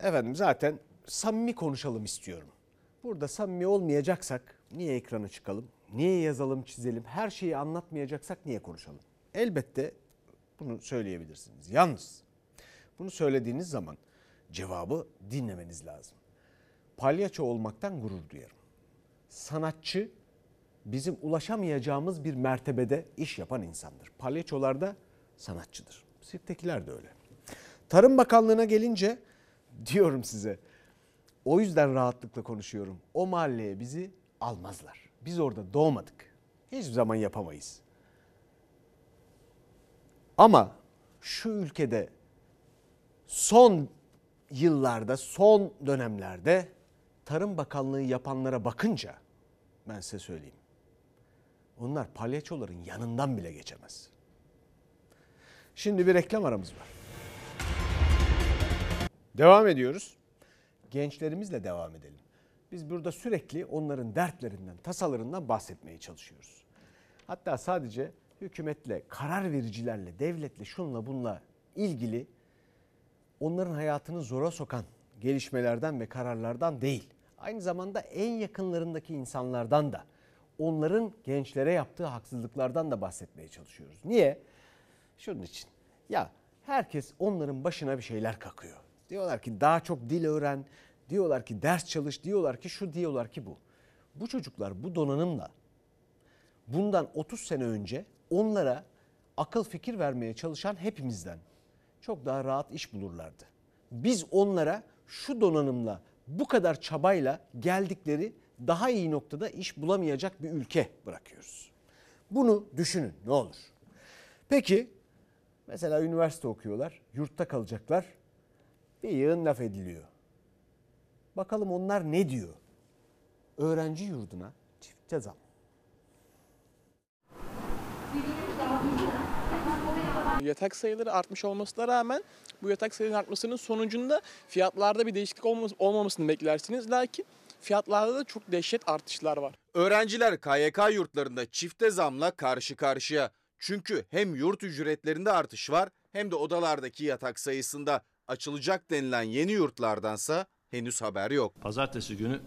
Efendim zaten samimi konuşalım istiyorum. Burada samimi olmayacaksak niye ekrana çıkalım? Niye yazalım çizelim? Her şeyi anlatmayacaksak niye konuşalım? Elbette bunu söyleyebilirsiniz. Yalnız bunu söylediğiniz zaman cevabı dinlemeniz lazım. Palyaço olmaktan gurur duyarım. Sanatçı bizim ulaşamayacağımız bir mertebede iş yapan insandır. Palyaçolar da sanatçıdır. Sirktekiler de öyle. Tarım Bakanlığı'na gelince diyorum size o yüzden rahatlıkla konuşuyorum. O mahalleye bizi almazlar. Biz orada doğmadık. Hiçbir zaman yapamayız. Ama şu ülkede son yıllarda, son dönemlerde Tarım Bakanlığı yapanlara bakınca ben size söyleyeyim. Onlar palyaçoların yanından bile geçemez. Şimdi bir reklam aramız var. Devam ediyoruz. Gençlerimizle devam edelim. Biz burada sürekli onların dertlerinden, tasalarından bahsetmeye çalışıyoruz. Hatta sadece hükümetle, karar vericilerle, devletle, şunla bunla ilgili onların hayatını zora sokan gelişmelerden ve kararlardan değil. Aynı zamanda en yakınlarındaki insanlardan da onların gençlere yaptığı haksızlıklardan da bahsetmeye çalışıyoruz. Niye? Şunun için. Ya herkes onların başına bir şeyler kakıyor. Diyorlar ki daha çok dil öğren, diyorlar ki ders çalış, diyorlar ki şu, diyorlar ki bu. Bu çocuklar bu donanımla bundan 30 sene önce onlara akıl fikir vermeye çalışan hepimizden çok daha rahat iş bulurlardı. Biz onlara şu donanımla bu kadar çabayla geldikleri daha iyi noktada iş bulamayacak bir ülke bırakıyoruz. Bunu düşünün ne olur. Peki mesela üniversite okuyorlar, yurtta kalacaklar. Bir yığın laf ediliyor. Bakalım onlar ne diyor? Öğrenci yurduna çift zam. Yatak sayıları artmış olmasına rağmen bu yatak sayılarının artmasının sonucunda fiyatlarda bir değişiklik olmamasını beklersiniz. Lakin fiyatlarda da çok dehşet artışlar var. Öğrenciler KYK yurtlarında çifte zamla karşı karşıya. Çünkü hem yurt ücretlerinde artış var hem de odalardaki yatak sayısında açılacak denilen yeni yurtlardansa henüz haber yok. Pazartesi günü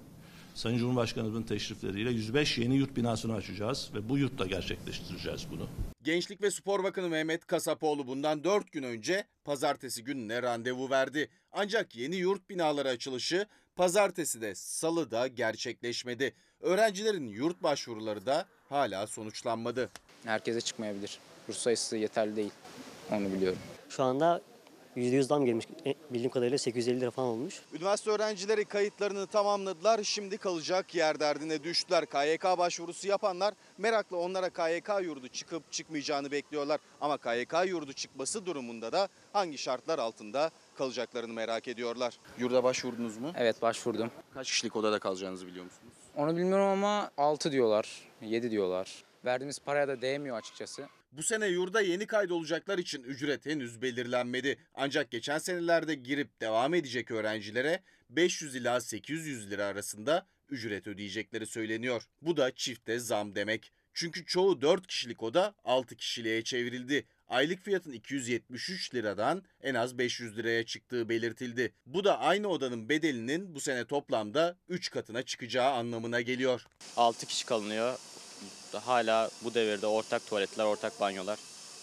Sayın Cumhurbaşkanımızın teşrifleriyle 105 yeni yurt binasını açacağız ve bu yurtta gerçekleştireceğiz bunu. Gençlik ve Spor Bakanı Mehmet Kasapoğlu bundan 4 gün önce pazartesi gününe randevu verdi. Ancak yeni yurt binaları açılışı pazartesi de salı da gerçekleşmedi. Öğrencilerin yurt başvuruları da hala sonuçlanmadı. Herkese çıkmayabilir. Burs sayısı yeterli değil. Onu biliyorum. Şu anda %100 zam gelmiş. E, Bildiğim kadarıyla 850 lira falan olmuş. Üniversite öğrencileri kayıtlarını tamamladılar. Şimdi kalacak yer derdine düştüler. KYK başvurusu yapanlar merakla onlara KYK yurdu çıkıp çıkmayacağını bekliyorlar. Ama KYK yurdu çıkması durumunda da hangi şartlar altında kalacaklarını merak ediyorlar. Yurda başvurdunuz mu? Evet başvurdum. Kaç kişilik odada kalacağınızı biliyor musunuz? Onu bilmiyorum ama 6 diyorlar, 7 diyorlar. Verdiğimiz paraya da değmiyor açıkçası. Bu sene yurda yeni kaydolacaklar için ücret henüz belirlenmedi. Ancak geçen senelerde girip devam edecek öğrencilere 500 ila 800 lira arasında ücret ödeyecekleri söyleniyor. Bu da çifte zam demek. Çünkü çoğu 4 kişilik oda 6 kişiliğe çevrildi. Aylık fiyatın 273 liradan en az 500 liraya çıktığı belirtildi. Bu da aynı odanın bedelinin bu sene toplamda 3 katına çıkacağı anlamına geliyor. 6 kişi kalınıyor. Hala bu devirde ortak tuvaletler, ortak banyolar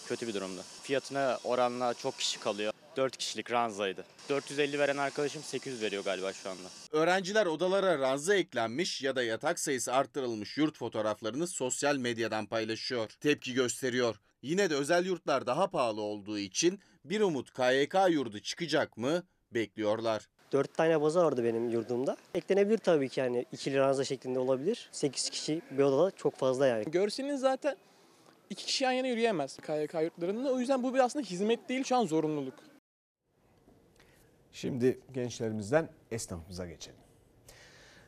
kötü bir durumda. Fiyatına oranla çok kişi kalıyor. 4 kişilik ranzaydı. 450 veren arkadaşım 800 veriyor galiba şu anda. Öğrenciler odalara ranza eklenmiş ya da yatak sayısı arttırılmış yurt fotoğraflarını sosyal medyadan paylaşıyor. Tepki gösteriyor. Yine de özel yurtlar daha pahalı olduğu için bir umut KYK yurdu çıkacak mı bekliyorlar. 4 tane baza vardı benim yurdumda. Eklenebilir tabii ki yani ikili ranza şeklinde olabilir. 8 kişi bir odada çok fazla yani. Görseniz zaten iki kişi yan yana yürüyemez KYK yurtlarında. O yüzden bu bir aslında hizmet değil şu an zorunluluk. Şimdi gençlerimizden esnafımıza geçelim.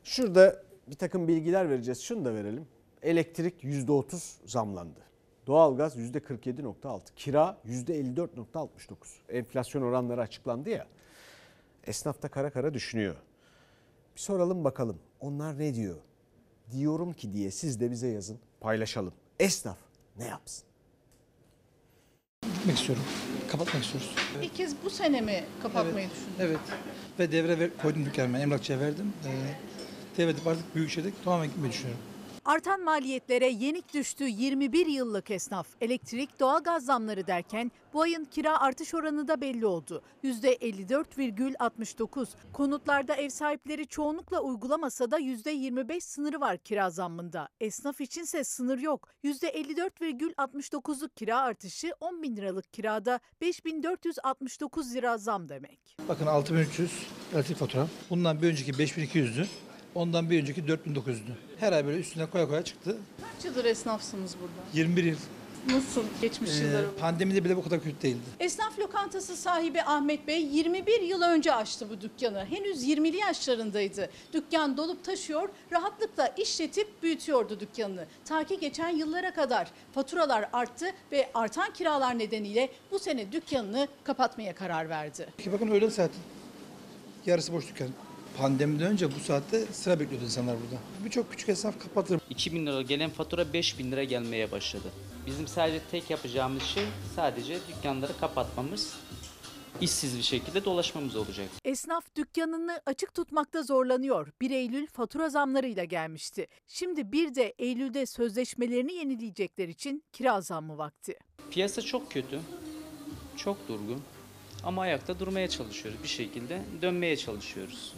Şurada bir takım bilgiler vereceğiz. Şunu da verelim. Elektrik %30 zamlandı. Doğalgaz %47.6. Kira %54.69. Enflasyon oranları açıklandı ya. Esnaf da kara kara düşünüyor. Bir soralım bakalım. Onlar ne diyor? Diyorum ki diye siz de bize yazın. Paylaşalım. Esnaf ne yapsın? Gitmek istiyorum. Kapatmak istiyoruz. İlk kez bu sene mi kapatmayı düşündün? Evet. Ve devre ver, koydum dükkanıma. Emlakçıya verdim. Ee, devredip artık Büyükşehir'de tamamen gitmeyi düşünüyorum. Artan maliyetlere yenik düştü 21 yıllık esnaf. Elektrik, doğalgaz zamları derken bu ayın kira artış oranı da belli oldu. %54,69. Konutlarda ev sahipleri çoğunlukla uygulamasa da %25 sınırı var kira zammında. Esnaf içinse sınır yok. %54,69'luk kira artışı 10 bin liralık kirada 5469 lira zam demek. Bakın 6300 elektrik faturam. Bundan bir önceki 5200'dü. Ondan bir önceki 4900'dü. Her ay böyle üstüne koya koya çıktı. Kaç yıldır esnafsınız burada? 21 yıl. Nasıl geçmiş Ee, yılları? pandemide bile bu kadar kötü değildi. Esnaf lokantası sahibi Ahmet Bey 21 yıl önce açtı bu dükkanı. Henüz 20'li yaşlarındaydı. Dükkan dolup taşıyor, rahatlıkla işletip büyütüyordu dükkanını. Ta ki geçen yıllara kadar faturalar arttı ve artan kiralar nedeniyle bu sene dükkanını kapatmaya karar verdi. Bakın öğlen saati. Yarısı boş dükkan. Pandemiden önce bu saatte sıra bekliyordu insanlar burada. Birçok küçük esnaf kapatır. 2000 lira gelen fatura 5000 lira gelmeye başladı. Bizim sadece tek yapacağımız şey sadece dükkanları kapatmamız, işsiz bir şekilde dolaşmamız olacak. Esnaf dükkanını açık tutmakta zorlanıyor. 1 Eylül fatura zamlarıyla gelmişti. Şimdi bir de Eylül'de sözleşmelerini yenileyecekler için kira zammı vakti. Piyasa çok kötü, çok durgun ama ayakta durmaya çalışıyoruz bir şekilde dönmeye çalışıyoruz.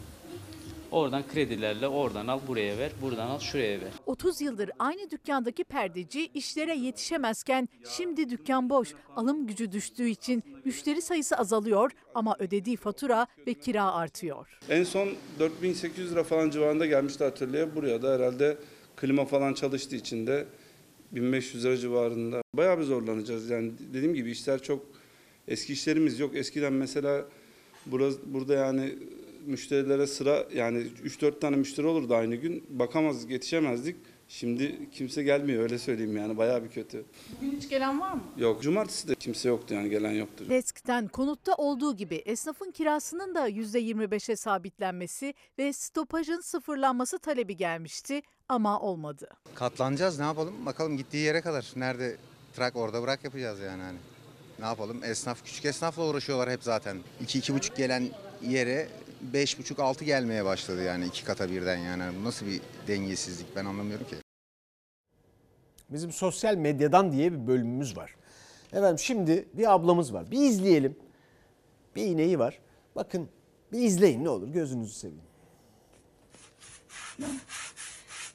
Oradan kredilerle oradan al buraya ver, buradan al şuraya ver. 30 yıldır aynı dükkandaki perdeci işlere yetişemezken şimdi dükkan boş. Alım gücü düştüğü için müşteri sayısı azalıyor ama ödediği fatura ve kira artıyor. En son 4800 lira falan civarında gelmişti atölyeye. Buraya da herhalde klima falan çalıştığı için de 1500 lira civarında. Bayağı bir zorlanacağız. Yani dediğim gibi işler çok eski işlerimiz yok. Eskiden mesela burası, burada yani müşterilere sıra yani 3-4 tane müşteri olurdu aynı gün. Bakamaz, yetişemezdik. Şimdi kimse gelmiyor öyle söyleyeyim yani bayağı bir kötü. Bugün hiç gelen var mı? Yok cumartesi de kimse yoktu yani gelen yoktu. Lesk'ten konutta olduğu gibi esnafın kirasının da %25'e sabitlenmesi ve stopajın sıfırlanması talebi gelmişti ama olmadı. Katlanacağız ne yapalım? Bakalım gittiği yere kadar. Nerede trak orada bırak yapacağız yani hani. Ne yapalım? Esnaf küçük esnafla uğraşıyorlar hep zaten. 2-2,5 gelen yere 5,5-6 gelmeye başladı yani iki kata birden yani. Bu nasıl bir dengesizlik ben anlamıyorum ki. Bizim sosyal medyadan diye bir bölümümüz var. Efendim şimdi bir ablamız var. Bir izleyelim. Bir ineği var. Bakın bir izleyin ne olur gözünüzü seveyim.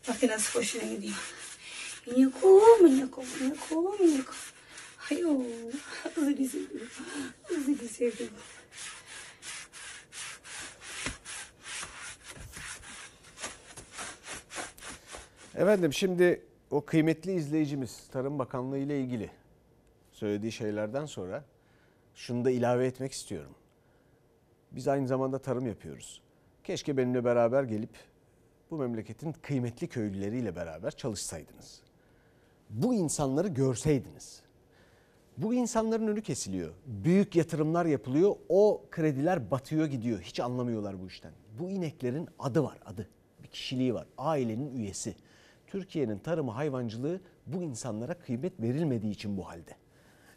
Bakın nasıl hoşuna gidiyor. Minyako, minyako, minyako, minyako. Ayo, hızlı sevdim. Hızlı sevdim. Efendim şimdi o kıymetli izleyicimiz Tarım Bakanlığı ile ilgili söylediği şeylerden sonra şunu da ilave etmek istiyorum. Biz aynı zamanda tarım yapıyoruz. Keşke benimle beraber gelip bu memleketin kıymetli köylüleriyle beraber çalışsaydınız. Bu insanları görseydiniz. Bu insanların önü kesiliyor. Büyük yatırımlar yapılıyor. O krediler batıyor gidiyor. Hiç anlamıyorlar bu işten. Bu ineklerin adı var adı. Bir kişiliği var. Ailenin üyesi. Türkiye'nin tarımı hayvancılığı bu insanlara kıymet verilmediği için bu halde.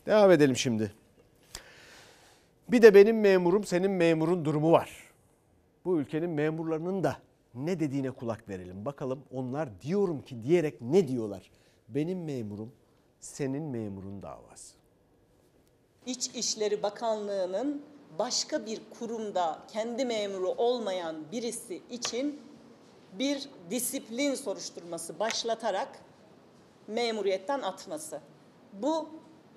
Devam edelim şimdi. Bir de benim memurum senin memurun durumu var. Bu ülkenin memurlarının da ne dediğine kulak verelim. Bakalım onlar diyorum ki diyerek ne diyorlar? Benim memurum senin memurun davası. İçişleri Bakanlığı'nın başka bir kurumda kendi memuru olmayan birisi için bir disiplin soruşturması başlatarak memuriyetten atması. Bu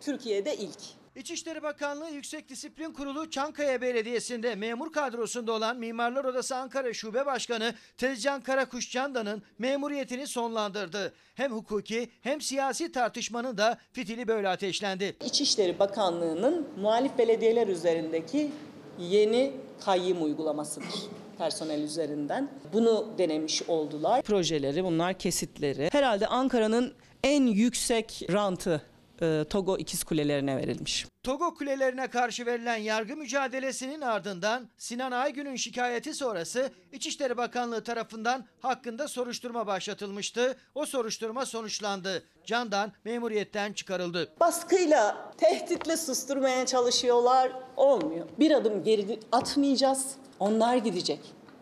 Türkiye'de ilk. İçişleri Bakanlığı Yüksek Disiplin Kurulu Çankaya Belediyesi'nde memur kadrosunda olan Mimarlar Odası Ankara Şube Başkanı Tezcan Karakuş Candan'ın memuriyetini sonlandırdı. Hem hukuki hem siyasi tartışmanın da fitili böyle ateşlendi. İçişleri Bakanlığı'nın muhalif belediyeler üzerindeki yeni kayyım uygulamasıdır personel üzerinden. Bunu denemiş oldular. projeleri, bunlar kesitleri. Herhalde Ankara'nın en yüksek rantı e, Togo İkiz Kulelerine verilmiş. Togo kulelerine karşı verilen yargı mücadelesinin ardından Sinan Aygün'ün şikayeti sonrası İçişleri Bakanlığı tarafından hakkında soruşturma başlatılmıştı. O soruşturma sonuçlandı. Candan memuriyetten çıkarıldı. Baskıyla, tehditle susturmaya çalışıyorlar. Olmuyor. Bir adım geri atmayacağız. Onlar gidecek.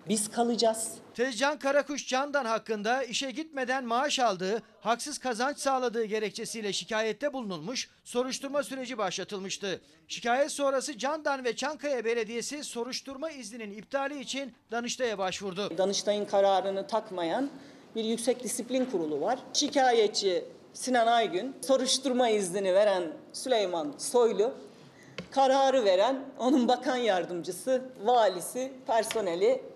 Biz kalacağız. Tezcan Karakuş Candan hakkında işe gitmeden maaş aldığı, haksız kazanç sağladığı gerekçesiyle şikayette bulunulmuş, soruşturma süreci başlatılmıştı. Şikayet sonrası Candan ve Çankaya Belediyesi soruşturma izninin iptali için Danıştay'a başvurdu. Danıştay'ın kararını takmayan bir yüksek disiplin kurulu var. Şikayetçi Sinan Aygün, soruşturma iznini veren Süleyman Soylu, kararı veren onun bakan yardımcısı, valisi, personeli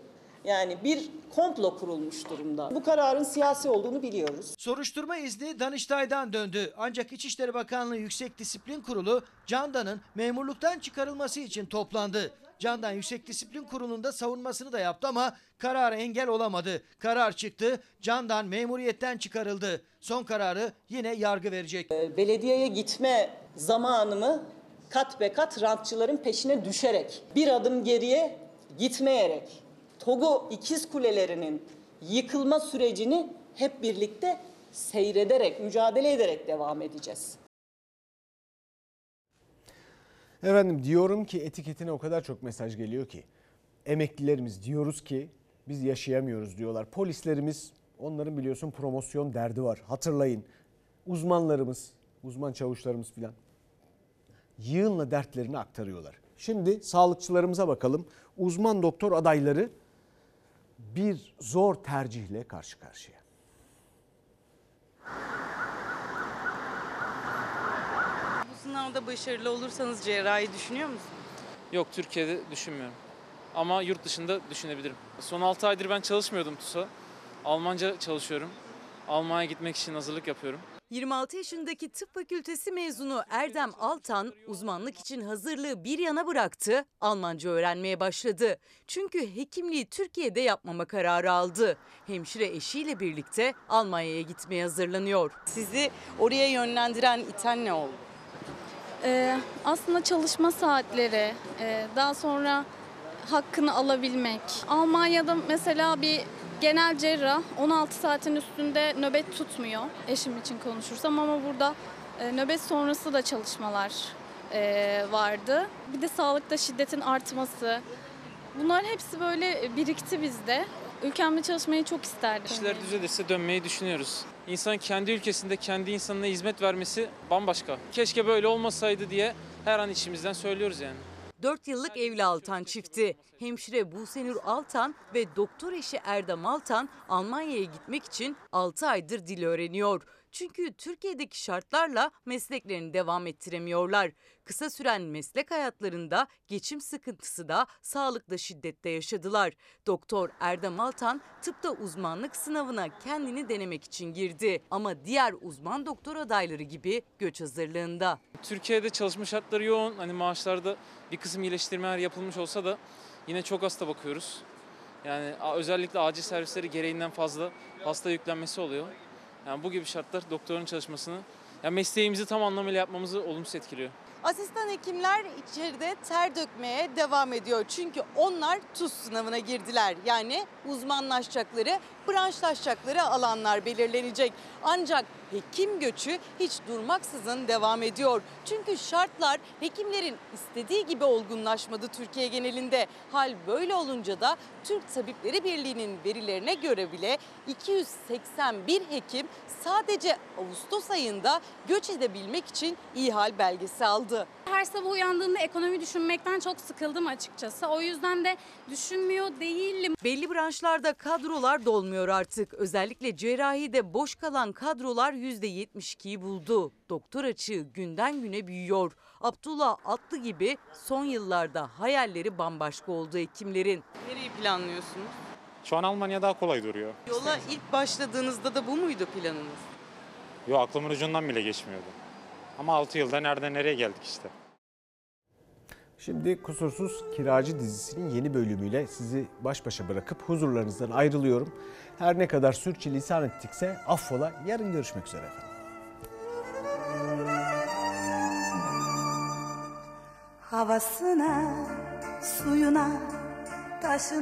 yani bir komplo kurulmuş durumda. Bu kararın siyasi olduğunu biliyoruz. Soruşturma izni Danıştay'dan döndü. Ancak İçişleri Bakanlığı Yüksek Disiplin Kurulu Candan'ın memurluktan çıkarılması için toplandı. Candan Yüksek Disiplin Kurulu'nda savunmasını da yaptı ama karara engel olamadı. Karar çıktı. Candan memuriyetten çıkarıldı. Son kararı yine yargı verecek. Belediyeye gitme zamanımı kat be kat rantçıların peşine düşerek, bir adım geriye gitmeyerek, Togo ikiz kulelerinin yıkılma sürecini hep birlikte seyrederek, mücadele ederek devam edeceğiz. Efendim diyorum ki etiketine o kadar çok mesaj geliyor ki. Emeklilerimiz diyoruz ki biz yaşayamıyoruz diyorlar. Polislerimiz onların biliyorsun promosyon derdi var. Hatırlayın uzmanlarımız, uzman çavuşlarımız filan yığınla dertlerini aktarıyorlar. Şimdi sağlıkçılarımıza bakalım. Uzman doktor adayları bir zor tercihle karşı karşıya. Bu sınavda başarılı olursanız cerrahi düşünüyor musunuz? Yok Türkiye'de düşünmüyorum. Ama yurt dışında düşünebilirim. Son 6 aydır ben çalışmıyordum TUS'a. Almanca çalışıyorum. Almanya gitmek için hazırlık yapıyorum. 26 yaşındaki tıp fakültesi mezunu Erdem Altan uzmanlık için hazırlığı bir yana bıraktı, Almanca öğrenmeye başladı. Çünkü hekimliği Türkiye'de yapmama kararı aldı. Hemşire eşiyle birlikte Almanya'ya gitmeye hazırlanıyor. Sizi oraya yönlendiren iten ne oldu? Ee, aslında çalışma saatleri, e, daha sonra hakkını alabilmek. Almanya'da mesela bir genel cerrah 16 saatin üstünde nöbet tutmuyor eşim için konuşursam ama burada e, nöbet sonrası da çalışmalar e, vardı. Bir de sağlıkta şiddetin artması. Bunların hepsi böyle birikti bizde. Ülkemde çalışmayı çok isterdim. İşler düzelirse dönmeyi düşünüyoruz. İnsan kendi ülkesinde kendi insanına hizmet vermesi bambaşka. Keşke böyle olmasaydı diye her an içimizden söylüyoruz yani. 4 yıllık evli Altan çifti. Hemşire Busenur Altan ve doktor eşi Erdem Altan Almanya'ya gitmek için 6 aydır dil öğreniyor. Çünkü Türkiye'deki şartlarla mesleklerini devam ettiremiyorlar. Kısa süren meslek hayatlarında geçim sıkıntısı da sağlıkla şiddette yaşadılar. Doktor Erdem Altan tıpta uzmanlık sınavına kendini denemek için girdi. Ama diğer uzman doktor adayları gibi göç hazırlığında. Türkiye'de çalışma şartları yoğun. Hani maaşlarda bir kısım iyileştirmeler yapılmış olsa da yine çok hasta bakıyoruz. Yani özellikle acil servisleri gereğinden fazla hasta yüklenmesi oluyor. Yani bu gibi şartlar doktorun çalışmasını, yani mesleğimizi tam anlamıyla yapmamızı olumsuz etkiliyor. Asistan hekimler içeride ter dökmeye devam ediyor. Çünkü onlar TUS sınavına girdiler. Yani uzmanlaşacakları, branşlaşacakları alanlar belirlenecek. Ancak hekim göçü hiç durmaksızın devam ediyor. Çünkü şartlar hekimlerin istediği gibi olgunlaşmadı Türkiye genelinde. Hal böyle olunca da Türk Tabipleri Birliği'nin verilerine göre bile 281 hekim sadece Ağustos ayında göç edebilmek için ihal belgesi aldı. Her sabah uyandığımda ekonomi düşünmekten çok sıkıldım açıkçası. O yüzden de düşünmüyor değilim. Belli branşlarda kadrolar dolmuyor artık. Özellikle cerrahide boş kalan kadrolar %72'yi buldu. Doktor açığı günden güne büyüyor. Abdullah Atlı gibi son yıllarda hayalleri bambaşka oldu hekimlerin. Nereyi planlıyorsunuz? Şu an Almanya daha kolay duruyor. Yola ilk başladığınızda da bu muydu planınız? Yo aklımın ucundan bile geçmiyordu. Ama 6 yılda nereden nereye geldik işte. Şimdi Kusursuz Kiracı dizisinin yeni bölümüyle sizi baş başa bırakıp huzurlarınızdan ayrılıyorum. Her ne kadar sürçülisan ettikse affola. Yarın görüşmek üzere efendim. Havasına, suyuna, taşına